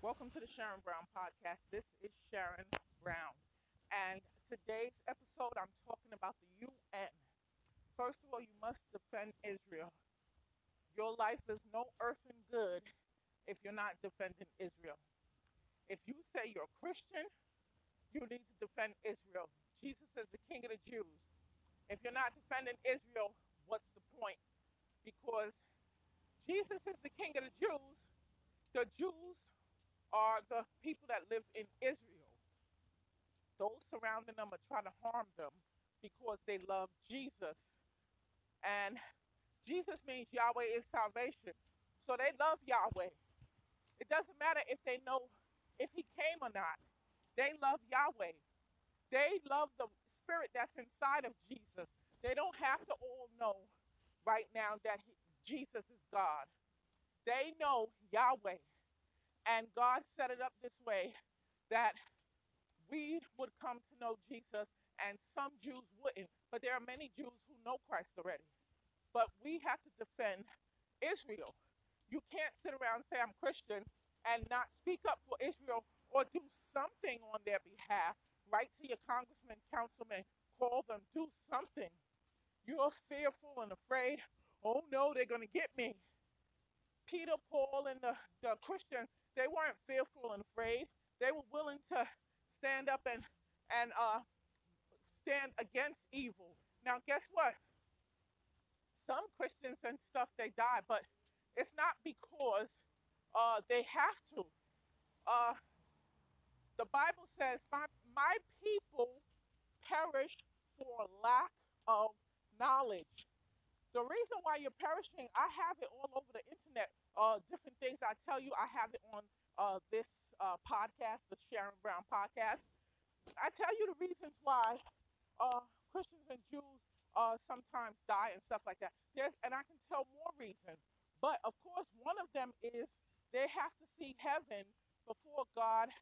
Welcome to the Sharon Brown podcast. This is Sharon Brown. And today's episode, I'm talking about the UN. First of all, you must defend Israel. Your life is no earthen good if you're not defending Israel. If you say you're a Christian, you need to defend Israel. Jesus is the King of the Jews. If you're not defending Israel, what's the point? Because Jesus is the King of the Jews. The Jews are the people that live in Israel. Those surrounding them are trying to harm them because they love Jesus. And Jesus means Yahweh is salvation. So they love Yahweh. It doesn't matter if they know if he came or not. They love Yahweh. They love the spirit that's inside of Jesus. They don't have to all know right now that he, Jesus is God. They know Yahweh. And God set it up this way that we would come to know Jesus and some Jews wouldn't. But there are many Jews who know Christ already. But we have to defend Israel. You can't sit around and say, I'm Christian, and not speak up for Israel or do something on their behalf. Write to your congressman, councilman, call them, do something. You're fearful and afraid. Oh no, they're going to get me. Peter, Paul, and the, the Christians, they weren't fearful and afraid. They were willing to stand up and, and uh, stand against evil. Now, guess what? Some Christians and stuff, they die, but it's not because uh, they have to. Uh, the Bible says, my, my people perish for lack of knowledge. The reason why you're perishing, I have it all over the internet. Uh, different things I tell you, I have it on uh, this uh, podcast, the Sharon Brown podcast. I tell you the reasons why uh, Christians and Jews uh, sometimes die and stuff like that. There's, and I can tell more reasons. But of course, one of them is they have to see heaven before God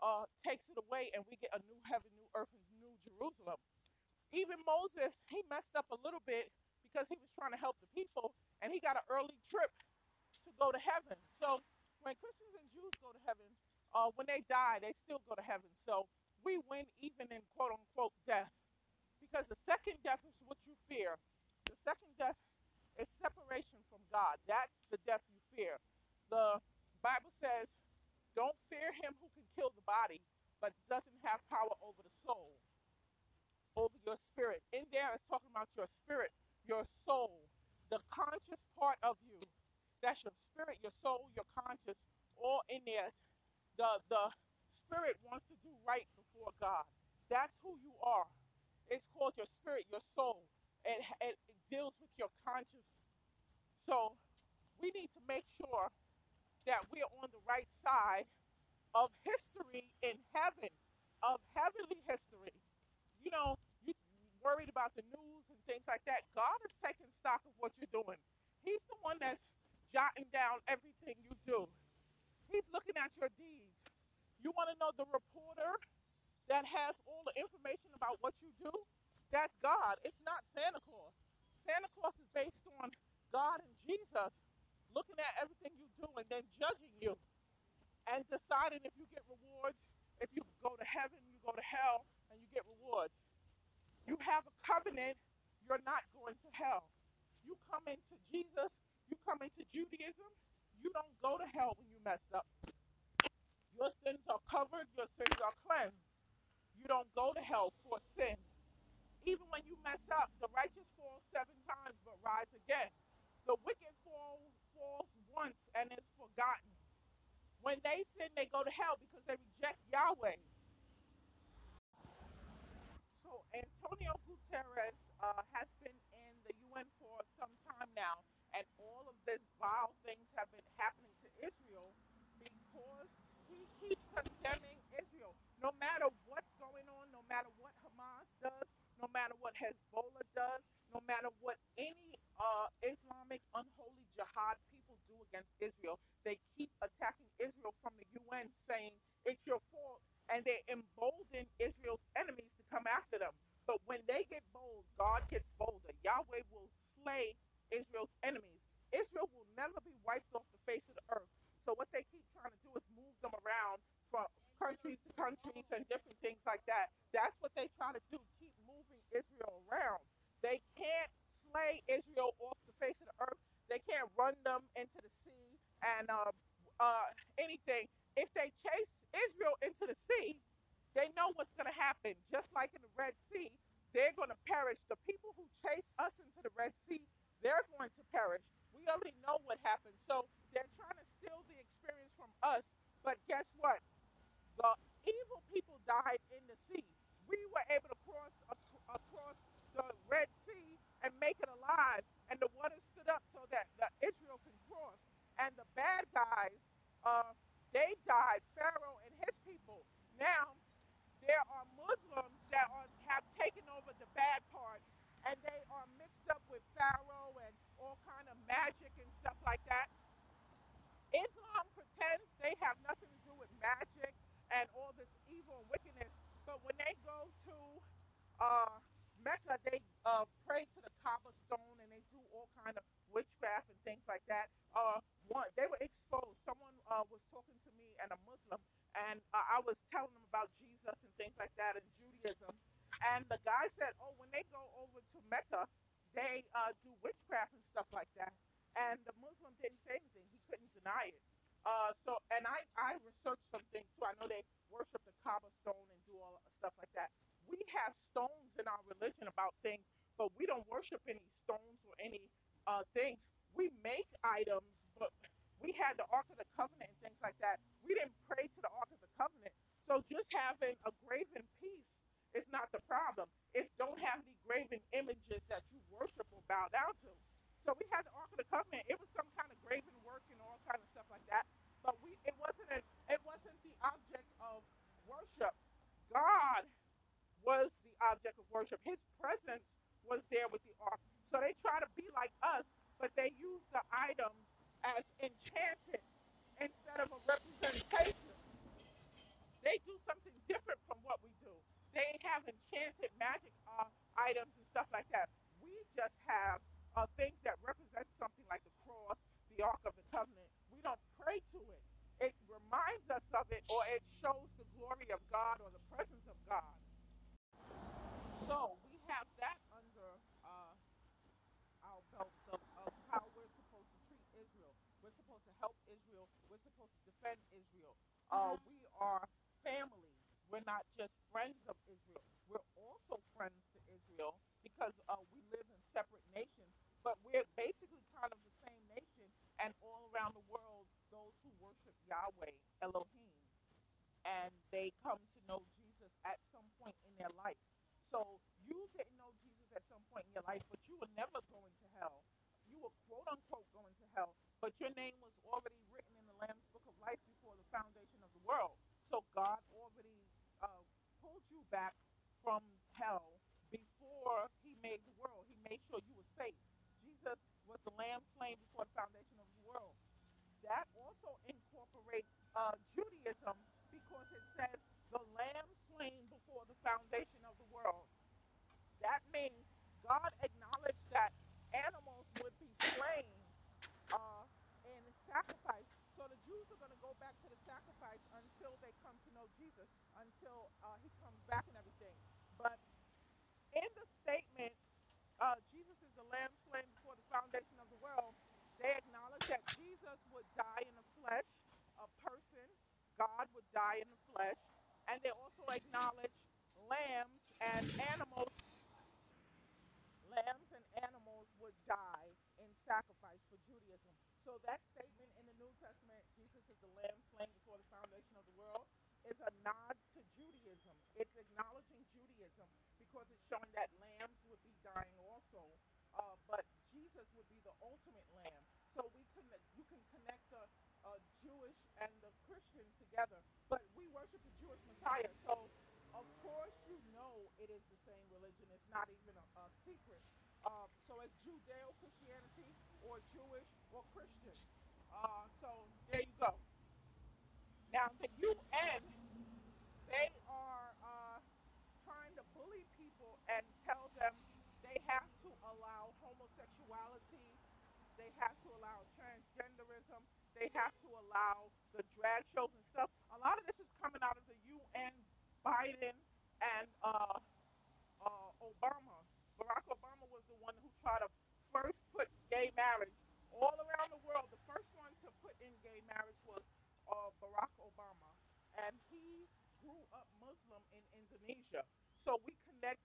uh, takes it away and we get a new heaven, new earth, and new Jerusalem. Even Moses, he messed up a little bit because he was trying to help the people and he got an early trip to go to heaven. So when Christians and Jews go to heaven, uh, when they die, they still go to heaven. So we win even in quote unquote death. Because the second death is what you fear. The second death is separation from God. That's the death you fear. The Bible says, don't fear him who can kill the body, but doesn't have power over the soul, over your spirit. In there, it's talking about your spirit, your soul, the conscious part of you. That's your spirit, your soul, your conscience, all in there. The, the spirit wants to do right before God. That's who you are. It's called your spirit, your soul. It, it, it deals with your conscience. So we need to make sure that we're on the right side of history in heaven, of heavenly history. You know, you worried about the news and things like that. God is taking stock of what you're doing. He's the one that's jotting down everything you do. He's looking at your deeds. You want to know the reporter that has all the information about what you do? That's God. It's not Santa Claus. Santa Claus is based on God and Jesus looking at everything you do and then judging you and deciding if you get rewards. If you go to heaven, you go to hell, and you get rewards. You have a covenant, you're not going to hell. You come into Jesus, you come into Judaism, you don't go to hell when you mess up. Your sins are covered, your sins are cleansed. You don't go to hell for sin. Even when you mess up, the righteous fall seven times but rise again. The wicked fall falls once and is forgotten. When they sin, they go to hell because they reject Yahweh. So Antonio Guterres uh, has been in the UN for some time now, of vile things have been happening to Israel because he keeps condemning Israel. No matter what's going on, no matter what Hamas does, no matter what Hezbollah does, no matter what any uh, Islamic unholy jihad people do against Israel. They keep attacking Israel from the UN, saying it's your fault, and they embolden Israel's enemies to come after them. But when they get bold, God gets bolder. Yahweh will slay Israel's enemies. Israel will wiped off the face of the earth. So what they keep trying to do is move them around from countries to countries and different things like that. That's what they try to do, keep moving Israel around. They can't slay Israel off the face of the earth. They can't run them into the sea and uh, uh, anything. If they chase Israel into the sea, they know what's going to happen. Just like in the Red Sea, they're going to perish. The people who chase us into the Red Sea, they're going to perish. We already know what happened. So they're trying to steal the experience from us. But guess what? The evil people died in the sea. We were able to cross across the Red Sea and make it alive. And the water stood up so that the Israel can cross. And the bad guys, uh, they died. Pharaoh and his people. Now there are Muslims that are, have taken over the bad part and they are mixed up with Pharaoh and all kind of magic and stuff like that. Islam pretends they have nothing to do with magic and all this evil and wickedness, but when they go to uh, Mecca, they uh, pray to the Kaaba stone and they do all kind of witchcraft and things like that. Uh, one, they were exposed. Someone uh, was talking to me and a Muslim, and uh, I was telling them about Jesus and things like that and Judaism. And the guy said, "Oh, when they go over to Mecca, they uh, do witchcraft and stuff like that." And the Muslim didn't say anything; he couldn't deny it. Uh, so, and I, I researched some things too. I know they worship the Kaaba stone and do all stuff like that. We have stones in our religion about things, but we don't worship any stones or any uh, things. We make items, but we had the Ark of the Covenant and things like that. We didn't pray to the Ark of the Covenant. So just having a graven piece is not the problem. It's don't have any graven images that you worship or bow down to. So we had the Ark of the Covenant. It was some kind of graven work and all kind of stuff like that. But we it wasn't a, it wasn't the object of worship. God was the object of worship. His presence was there with the ark. So they try to be like us, but they use the items as enchanted instead of a representation. They do something different from what we have enchanted magic uh, items and stuff like that. We just have uh, things that represent something like the cross, the Ark of the Covenant. We don't pray to it. It reminds us of it, or it shows the glory of God or the presence of God. So we have that under uh, our belts of, of how we're supposed to treat Israel. We're supposed to help Israel. We're supposed to defend Israel. Uh, we are family. We're not just friends of Israel. We're also friends to Israel because uh, we live in separate nations, but we're basically kind of the same nation. And all around the world, those who worship Yahweh, Elohim, and they come to know Jesus at some point in their life. So you didn't know Jesus at some point in your life, but you were never going to hell. You were quote unquote going to hell, but your name was already written in the Lamb's Book of Life before the foundation of the world. So God already uh, pulled you back from hell before He made the world. He made sure you were safe. Jesus was the Lamb slain before the foundation of the world. That also incorporates uh, Judaism because it says the Lamb slain before the foundation of the world. That means God acknowledged that animals would be slain uh, in sacrifice. So the Jews are going to go back to the sacrifice until they come to know Jesus, until uh, he comes back and everything. But in the statement, uh, Jesus is the lamb slain before the foundation of the world, they acknowledge that Jesus would die in the flesh, a person, God would die in the flesh, and they also acknowledge lambs and animals. Lambs and animals would die in sacrifice for Judaism. So that statement in the New Testament, Jesus is the lamb slain before the foundation of the world, is a nod to Judaism. It's acknowledging Judaism because it's showing that lambs would be dying also, uh, but Jesus would be the ultimate lamb. So we can you can connect Jewish and the Christian together, but we worship the Jewish Messiah. So of course you know it is the same religion. It's not even a, a secret. Uh, so it's Judeo-Christianity or Jewish or Christian. Uh, so there you go. Now the UN, they are uh, trying to bully people and tell them they have to allow homosexuality, they have to allow the drag shows and stuff. A lot of this is coming out of the UN, Biden, and uh, uh, Obama. Barack Obama was the one who tried to first put gay marriage all around the world. The first one to put in gay marriage was uh, Barack Obama, and he grew up Muslim in Indonesia. So we connect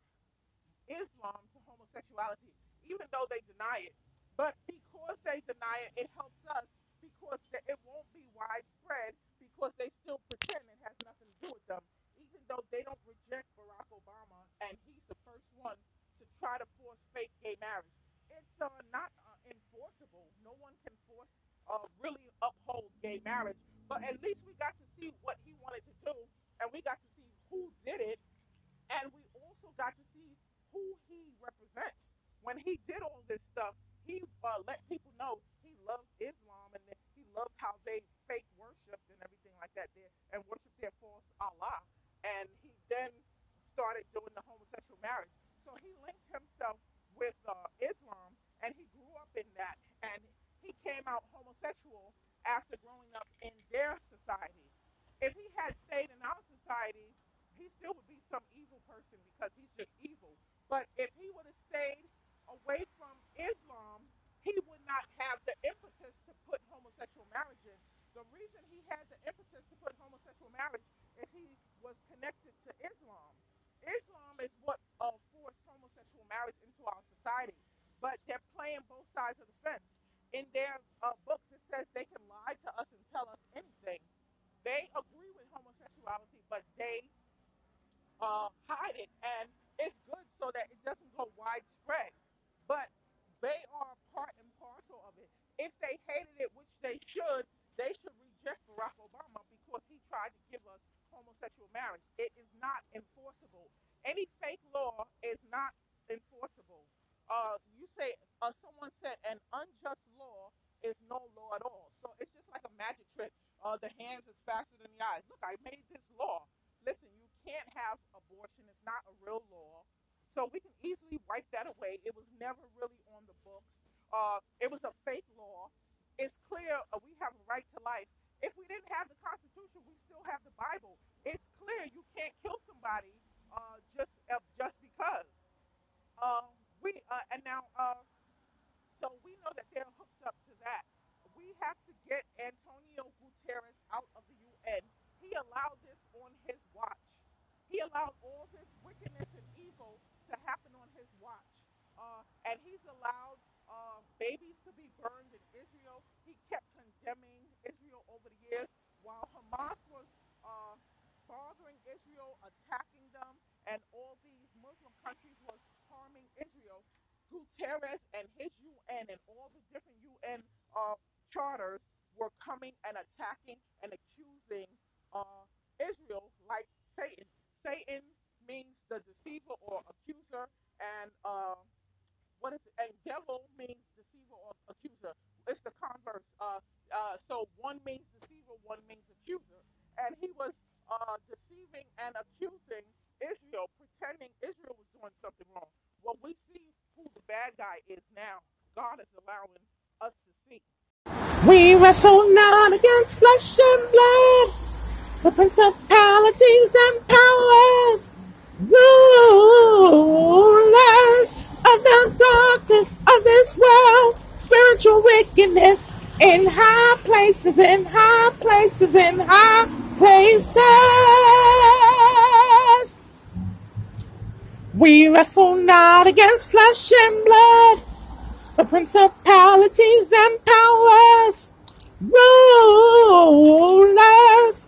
Islam to homosexuality, even though they deny it. But because they deny it, it helps us because it won't be widespread because they still pretend it has nothing to do with them, even though they don't reject Barack Obama and he's the first one to try to force fake gay marriage. It's uh, not uh, enforceable. No one can force uh, really uphold gay marriage. But at least we got to see what he wanted to do, and we got to see who did it, and we also got to see who he represents. When he did all this stuff, he uh, let people know he loved Islam loved how they fake worshiped and everything like that there and worshiped their false Allah. And he then started doing the homosexual marriage. So he linked himself with uh, Islam and he grew up in that. And he came out homosexual after growing up in their society. If he had stayed in our society, he still would be some evil person because he's just evil. But if he would have stayed away from Islam, he would not have the impetus homosexual marriage. The reason he had the impetus to put homosexual marriage is he was connected to Islam. Islam is what uh, forced homosexual marriage into our society, but they're playing both sides of the fence. In their uh, books, it says they can lie to us and tell us anything. They agree with homosexuality, but they uh, hide it, and it's good so that it doesn't go widespread but they are part and parcel of it. If they hated it, which they should, they should reject Barack Obama because he tried to give us homosexual marriage. It is not enforceable. Any fake law is not enforceable. Uh, you say uh, someone said an unjust law is no law at all. So it's just like a magic trick. Uh, the hands is faster than the eyes. Look, I made this law. Listen, you can't have abortion. It's not a real law. So we can easily wipe that away. It was never really on the books. Uh, it was a fake law. It's clear uh, we have a right to life. If we didn't have the Constitution, we still have the Bible. It's clear you can't kill somebody uh, just uh, just because. Uh, we uh, and now, so we know that they're hooked up to that. We have to get Antonio Guterres out of the UN. He allowed this on his watch. He allowed all this wickedness and evil to happen on his watch. Uh, and he's allowed uh, babies to be burned in Israel. He kept condemning Israel over the years while Hamas was uh, bothering Israel, attacking them, and all these Muslim countries was harming Israel. Guterres and his UN and all the different UN uh, charters were coming and attacking and accusing uh, Israel like Satan. Satan means the deceiver or accuser, and uh, what is it? And devil means accuser. It's the converse. Uh, uh, so one means deceiver, one means accuser, and he was uh, deceiving and accusing Israel, pretending Israel was doing something wrong. Well, we see who the bad guy is now. God is allowing us to see. We wrestle not against flesh and blood, but principalities and powers rulers not against flesh and blood, but principalities and powers, rulers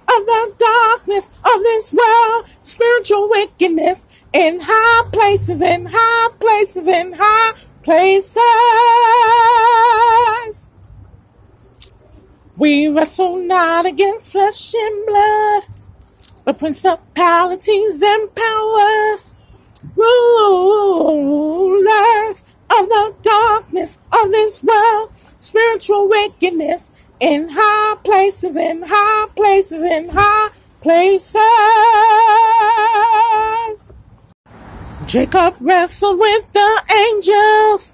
of the darkness of this world, spiritual wickedness in high places, in high places, in high places. We wrestle not against flesh and blood, but principalities and powers, rulers of the darkness of this world, spiritual wickedness in high places, in high places, in high places. Jacob wrestled with the angels.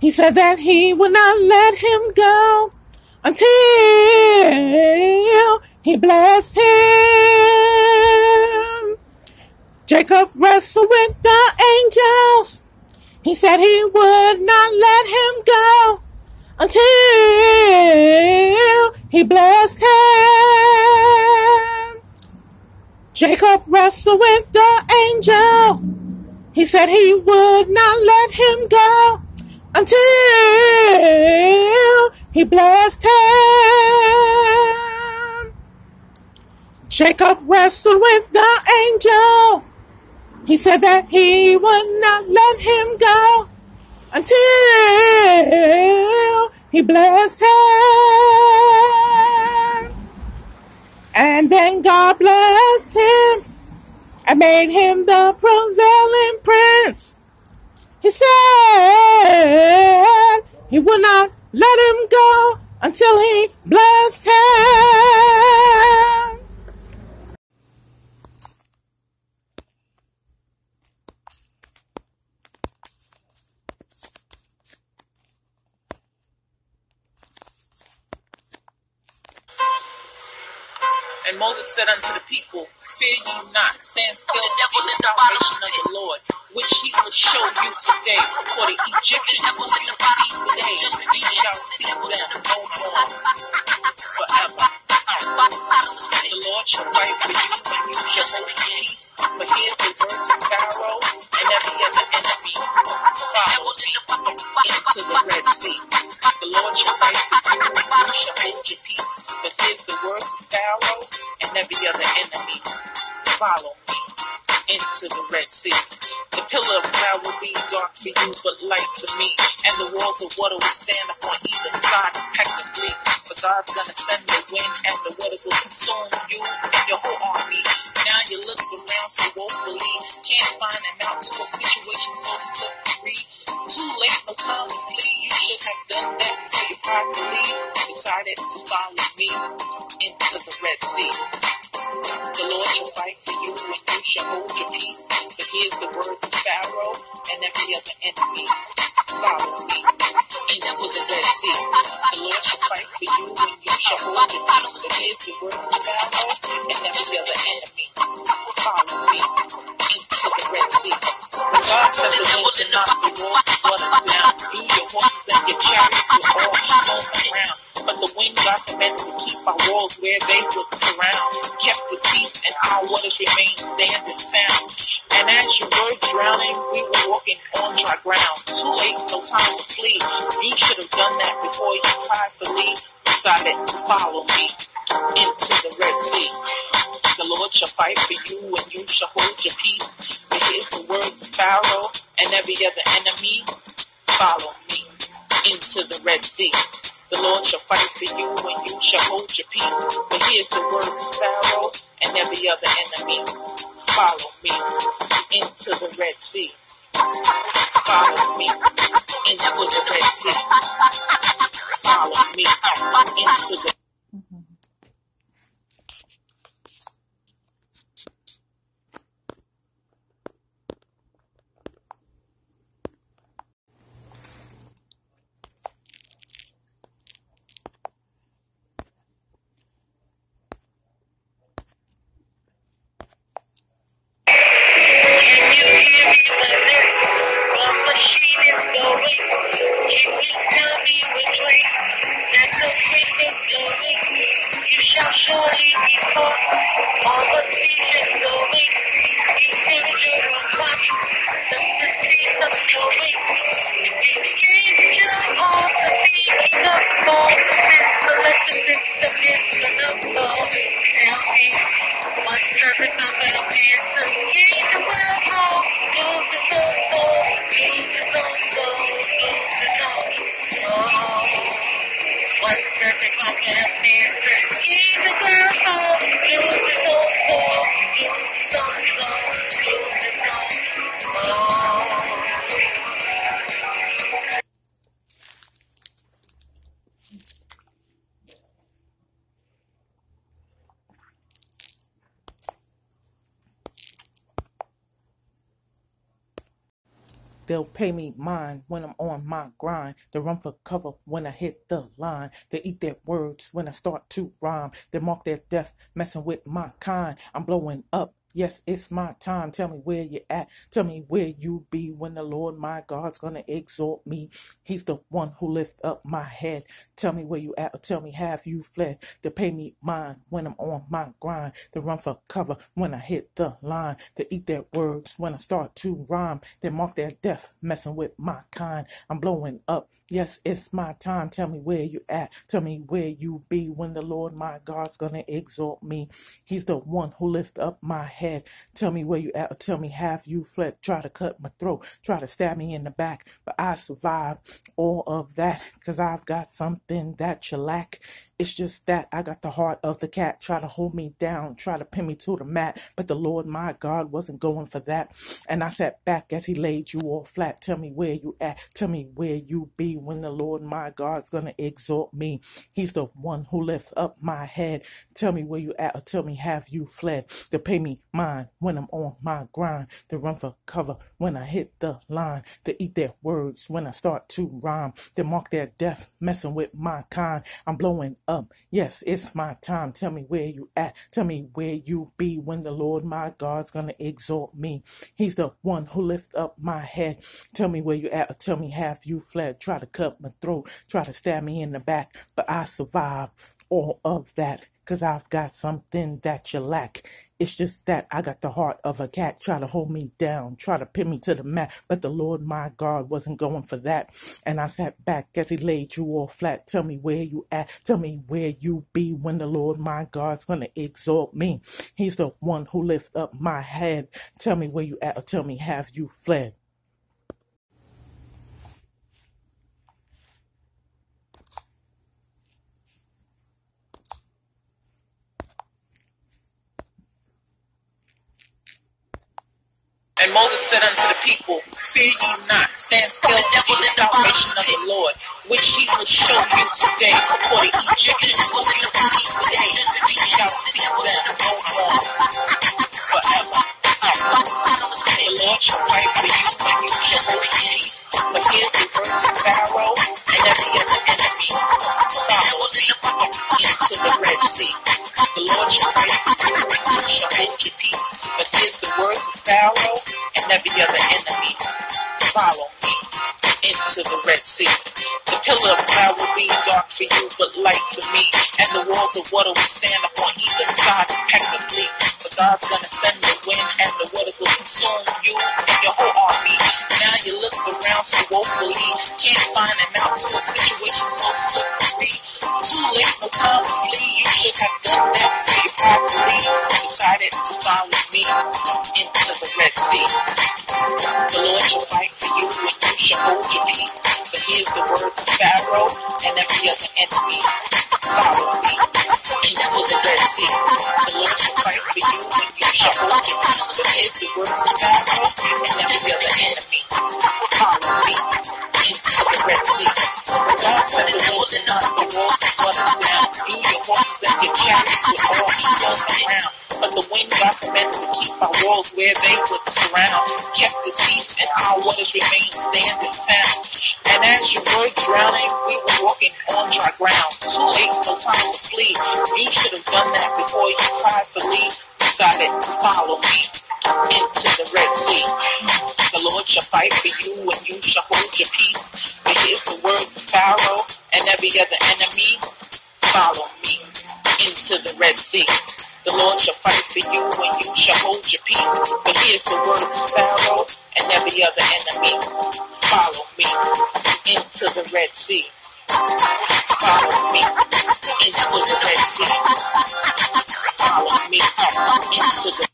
He said that he would not let him go until he blessed him. Jacob wrestled with the angels. He said he would not let him go until he blessed him. Jacob wrestled with the angel. He said he would not let him go until he blessed him. Jacob wrestled with the angel. He said that he would not let him go until he blessed him. And then God blessed him and made him the prevailing prince. He said he would not let him go until he blessed him. And Moses said unto the people, Fear ye not, stand still and see the salvation of the Lord, which he will show you today. For the Egyptians whom you see today, ye shall see them no more forever. The Lord shall fight for you, and you shall hold peace. But here's the words of Pharaoh and every other enemy. Follow me into the Red Sea. The Lord shall fight for you, and you shall hold your peace. But here's the words of Pharaoh and every other enemy. Follow me into the Red Sea. The pillar of cloud will be dark for you, but light for me. And the walls of water will stand upon either side impeccably. But God's gonna send the wind, and the waters will consume you and your whole army. Now you look around so woefully, can't find an out to a situation so slippery. Too late, to flee. You should have done that you properly decided to follow me into the Red Sea. The Lord shall fight for you, and you shall hold your peace. But here's the word to Pharaoh and every other enemy. Follow me and into the Red Sea. The Lord shall fight for you, and you shall hold your peace. But here's the word to Pharaoh and every other enemy. Follow me into the Red Sea. But God said the wind to knock the walls water down. You, your horses, and your chariots will all storm around. But the wind got the men to keep our walls where they would surround. Kept the peace and our waters remain standing sound. And as you were drowning, we were walking on dry ground. Too late, no time to flee. You should have done that before you cried for me. Decided to follow me into the Red Sea. The Lord shall fight for you, and you shall hold your peace. But here's the words of Pharaoh and every other enemy. Follow me into the Red Sea. The Lord shall fight for you, and you shall hold your peace. But here's the words of Pharaoh and every other enemy. Follow me into the Red Sea. Follow me into the Red Sea. Follow me into the They'll pay me mine when I'm on my grind. They run for cover when I hit the line. They eat their words when I start to rhyme. They mark their death messing with my kind. I'm blowing up Yes, it's my time. Tell me where you at. Tell me where you be when the Lord my God's gonna exalt me. He's the one who lift up my head. Tell me where you at or tell me have you fled. To pay me mine when I'm on my grind. To run for cover when I hit the line. To eat their words when I start to rhyme. They mark their death messing with my kind. I'm blowing up. Yes, it's my time. Tell me where you at. Tell me where you be when the Lord my God's gonna exalt me. He's the one who lift up my head. Tell me where you at, tell me have you fled. Try to cut my throat, try to stab me in the back, but I survived all of that because I've got something that you lack. It's just that I got the heart of the cat. Try to hold me down, try to pin me to the mat, but the Lord my God wasn't going for that. And I sat back as he laid you all flat. Tell me where you at, tell me where you be when the Lord my God's gonna exalt me. He's the one who lifts up my head. Tell me where you at, or tell me have you fled to pay me mine when I'm on my grind, to run for cover when I hit the line, to eat their words when I start to rhyme, to mark their death messing with my kind. I'm blowing up. Yes, it's my time. Tell me where you at. Tell me where you be when the Lord my God's gonna exalt me. He's the one who lifts up my head. Tell me where you at or tell me have you fled. Try to cut my throat, try to stab me in the back, but I survived all of that. Cause I've got something that you lack. It's just that I got the heart of a cat, try to hold me down, try to pin me to the mat, but the Lord my God wasn't going for that. And I sat back as he laid you all flat. Tell me where you at, tell me where you be when the Lord my God's gonna exalt me. He's the one who lifts up my head. Tell me where you at, or tell me have you fled. Moses said unto the people, Fear ye not, stand still and see the salvation of the Lord, which he will show you today. For the Egyptians will be peace today, and ye shall see them no more forever. The Lord shall fight for you, and you shall peace. But the words of Pharaoh and every other enemy. Follow me into the Red Sea. The Lord shall you, you shall hold your peace. But the words of Pharaoh and every other enemy. Follow me into the Red Sea. The pillar of cloud will be dark for you, but light for me. And the walls of water will stand upon either side God's gonna send the wind, and the waters will consume you and your whole army. Now you look around so woefully, can't find an out to a situation so slippery. Too late, to flee. You should have done that before you probably decided to follow me into the Red Sea. The Lord shall fight for you, and you shall hold your peace. But here's the word to Pharaoh and every other enemy. Follow me into the Red Sea. The Lord shall fight for you, and you shall hold your peace. But here's the word to Pharaoh and every other enemy. Follow me into the Red Sea. God said the not the walls are flooding down. Your horses, and your chariots will all strung around. But the wind God meant to keep our walls where they would surround. Kept the peace and our waters remained standing sound. And as you were drowning, we were walking on dry ground. Too late, no time to flee. You should have done that before you cried for leave. Decided to follow me into the Red Sea. The Lord shall fight for you, and you shall hold your peace. But here's the words of Pharaoh and every other enemy. Follow me into the Red Sea. The Lord shall fight for you, and you shall hold your peace. But here's the words of Pharaoh and every other enemy. Follow me into the Red Sea. Follow me into the Red Sea. Follow me into the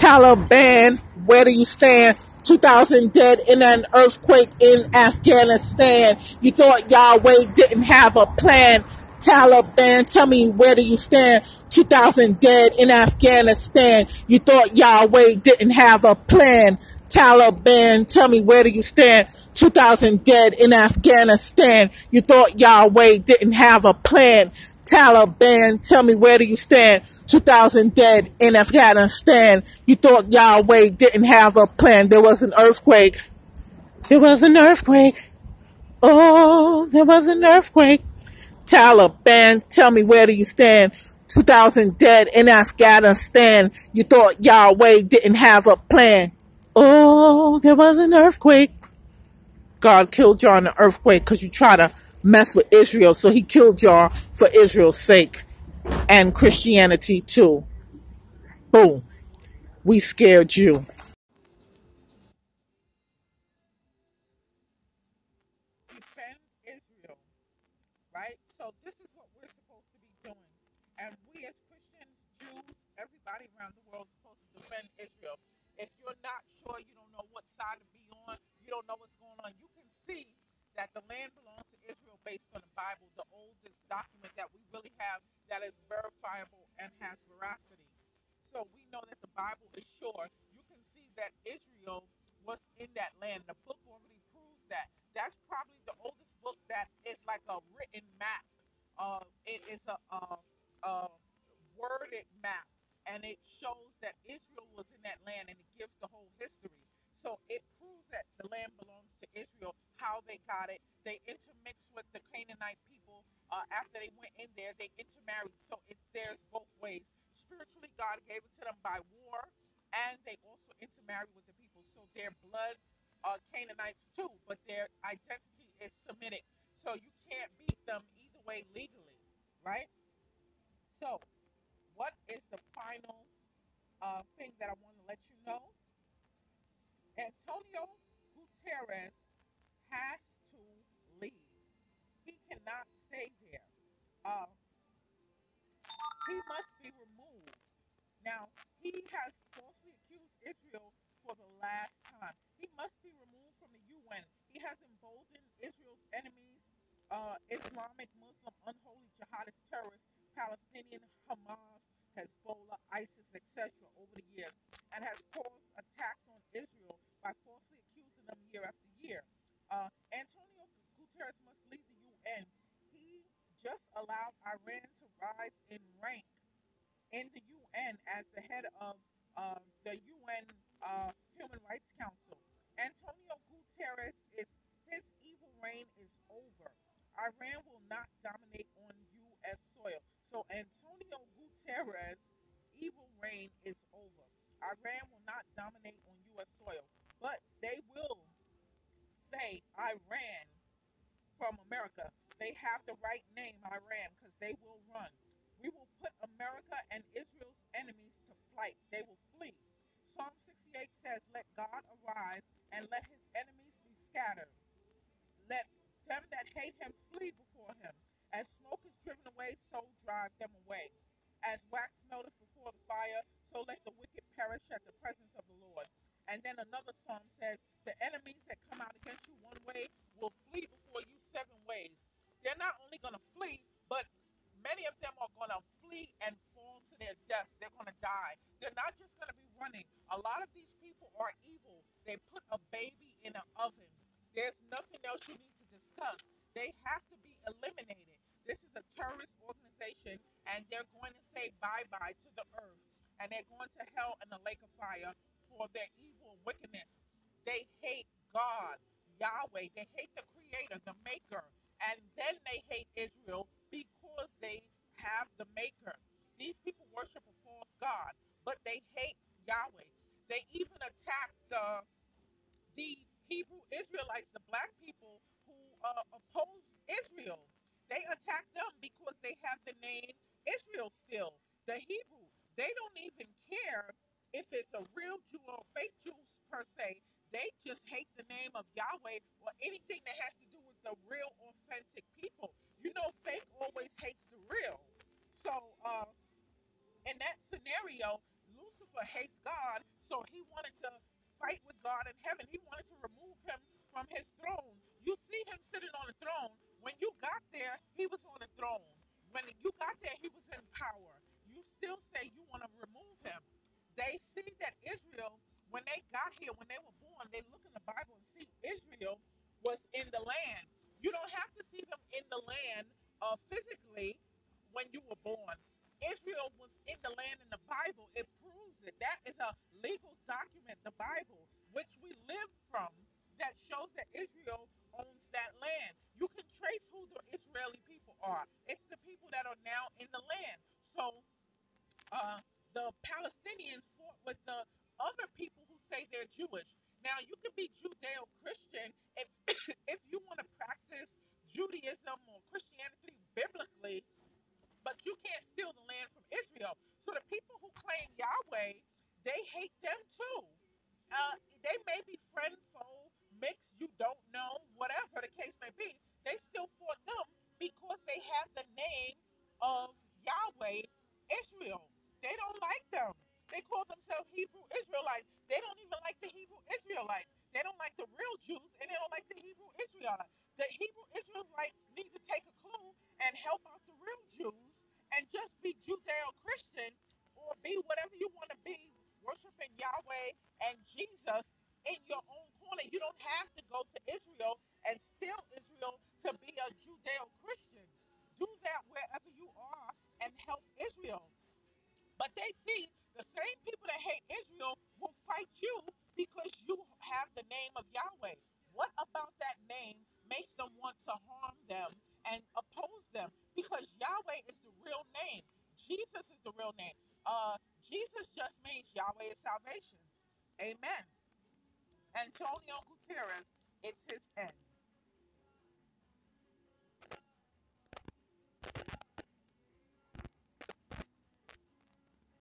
Taliban, where do you stand? 2,000 dead in an earthquake in Afghanistan. You thought Yahweh didn't have a plan. Taliban, tell me where do you stand? 2,000 dead in Afghanistan. You thought Yahweh didn't have a plan. Taliban, tell me where do you stand? 2,000 dead in Afghanistan. You thought Yahweh didn't have a plan. Taliban, tell me where do you stand? 2,000 dead in Afghanistan. You thought Yahweh didn't have a plan. There was an earthquake. There was an earthquake. Oh, there was an earthquake. Taliban, tell me where do you stand? 2,000 dead in Afghanistan. You thought Yahweh didn't have a plan. Oh, there was an earthquake. God killed y'all in an earthquake because you try to mess with Israel. So he killed y'all for Israel's sake and Christianity too. Boom. We scared you. Defend Israel, right? So this is what we're supposed to be doing. And we as Christians, Jews, everybody around the world is supposed to defend Israel. If you're not sure, you don't know what side to be on, you don't know what's going on, you can see that the land belongs to Israel based on the Bible, the oldest document that we really have that is verifiable and has veracity. So we know that the Bible is sure. You can see that Israel was in that land. The book already proves that. That's probably the oldest book that is like a written map. Uh, it is a, a, a worded map and it shows that Israel was in that land and it gives the whole history. So it proves that the land belongs to Israel, how they got it. They intermixed with the Canaanite people uh, after they went in there. They intermarried. So it, there's both ways. Spiritually, God gave it to them by war, and they also intermarried with the people. So their blood are Canaanites too, but their identity is Semitic. So you can't beat them either way legally, right? So what is the final uh, thing that I want to let you know? Antonio Guterres Now, he has falsely accused Israel for the last time. He must be removed from the UN. He has emboldened Israel's enemies, uh, Islamic, Muslim, unholy jihadist terrorists, Palestinian, Hamas, Hezbollah, ISIS, etc. over the years and has caused attacks on Israel by falsely accusing them year after year. Uh, Antonio Guterres must leave the UN. He just allowed Iran to rise in rank in the UN as the head of uh, the UN uh, Human Rights Council. Antonio Guterres is his evil reign is over. Iran will not dominate on U.S. soil. So Antonio Guterres' evil reign is over. Iran will not dominate on U.S. soil, but they will say Iran from America. They have the right name, Iran, because they will run. We will put America and Israel's enemies to flight. They will flee. Psalm 68 says, Let God arise and let his enemies be scattered. Let them that hate him flee before him. As smoke is driven away, so drive them away. As wax melteth before the fire, so let the wicked perish at the presence of the Lord. And then another psalm says, The enemies that come out against you one way will flee before you seven ways. They're not only going to flee, but many of them are going to flee and fall to their deaths. They're going to die. They're not just going to be running. A lot of these people are evil. They put a baby in an oven. There's nothing else you need to discuss. They have to be eliminated. This is a terrorist organization, and they're going to say bye bye to the earth, and they're going to hell and the lake of fire for their evil wickedness. They hate God, Yahweh. They hate the Creator, the Maker, and then they hate Israel because they have the Maker. These people worship a false God, but they hate Yahweh. They even attacked uh, the Hebrew Israelites, the black people who uh, oppose Israel. They attack them because they have the name Israel still, the Hebrew. They don't even care if it's a real Jew or fake Jew per se. They just hate the name of Yahweh or anything that has to do with the real, authentic people. You know, fake always hates the real. So, uh, in that scenario, Lucifer hates God, so he wanted to fight with God in heaven. He wanted to remove him from his throne. You see him sitting on the throne, when you got there, he was on the throne. When you got there, he was in power. You still say you want to remove him. They see that Israel, when they got here, when they were born, they look in the Bible and see Israel was in the land. You don't have to see them in the land uh, physically. when you were born. Israel was in the land in the Bible. It proves it. That is a legal document, the Bible, which we live from, that shows that Israel owns that land. You can trace who the Israeli people are. It's the people that are now in the land. So uh, the Palestinians fought with the other people who say they're Jewish. Now you can be Judeo-Christian if if you want to practice Judaism or Christianity biblically, but you can't steal the land from Israel. So the people who claim Yahweh, they hate them too. Uh, they may be friend, foe, mix, you don't know, whatever the case may be. They still fought them because they have the name of Yahweh, Israel. They don't like them. They call themselves Hebrew Israelites. They don't even like the Hebrew Israelites. They don't like the real Jews, and they don't like the Hebrew Israelites. The Hebrew Israelites need to take a clue and help out the real Jews and just be Judeo-Christian or be whatever you want to be, worshiping Yahweh and Jesus in your own corner. You don't have to go to Israel and steal Israel to be a Judeo-Christian. Do that wherever you are and help Israel. But they see the same people that hate Israel will fight you because you have the name of Yahweh. What about that name makes them want to harm them and oppose them because Yahweh is the real name. Jesus is the real name. Uh, Jesus just means Yahweh is salvation. Amen. Antonio Guterres, it's his end.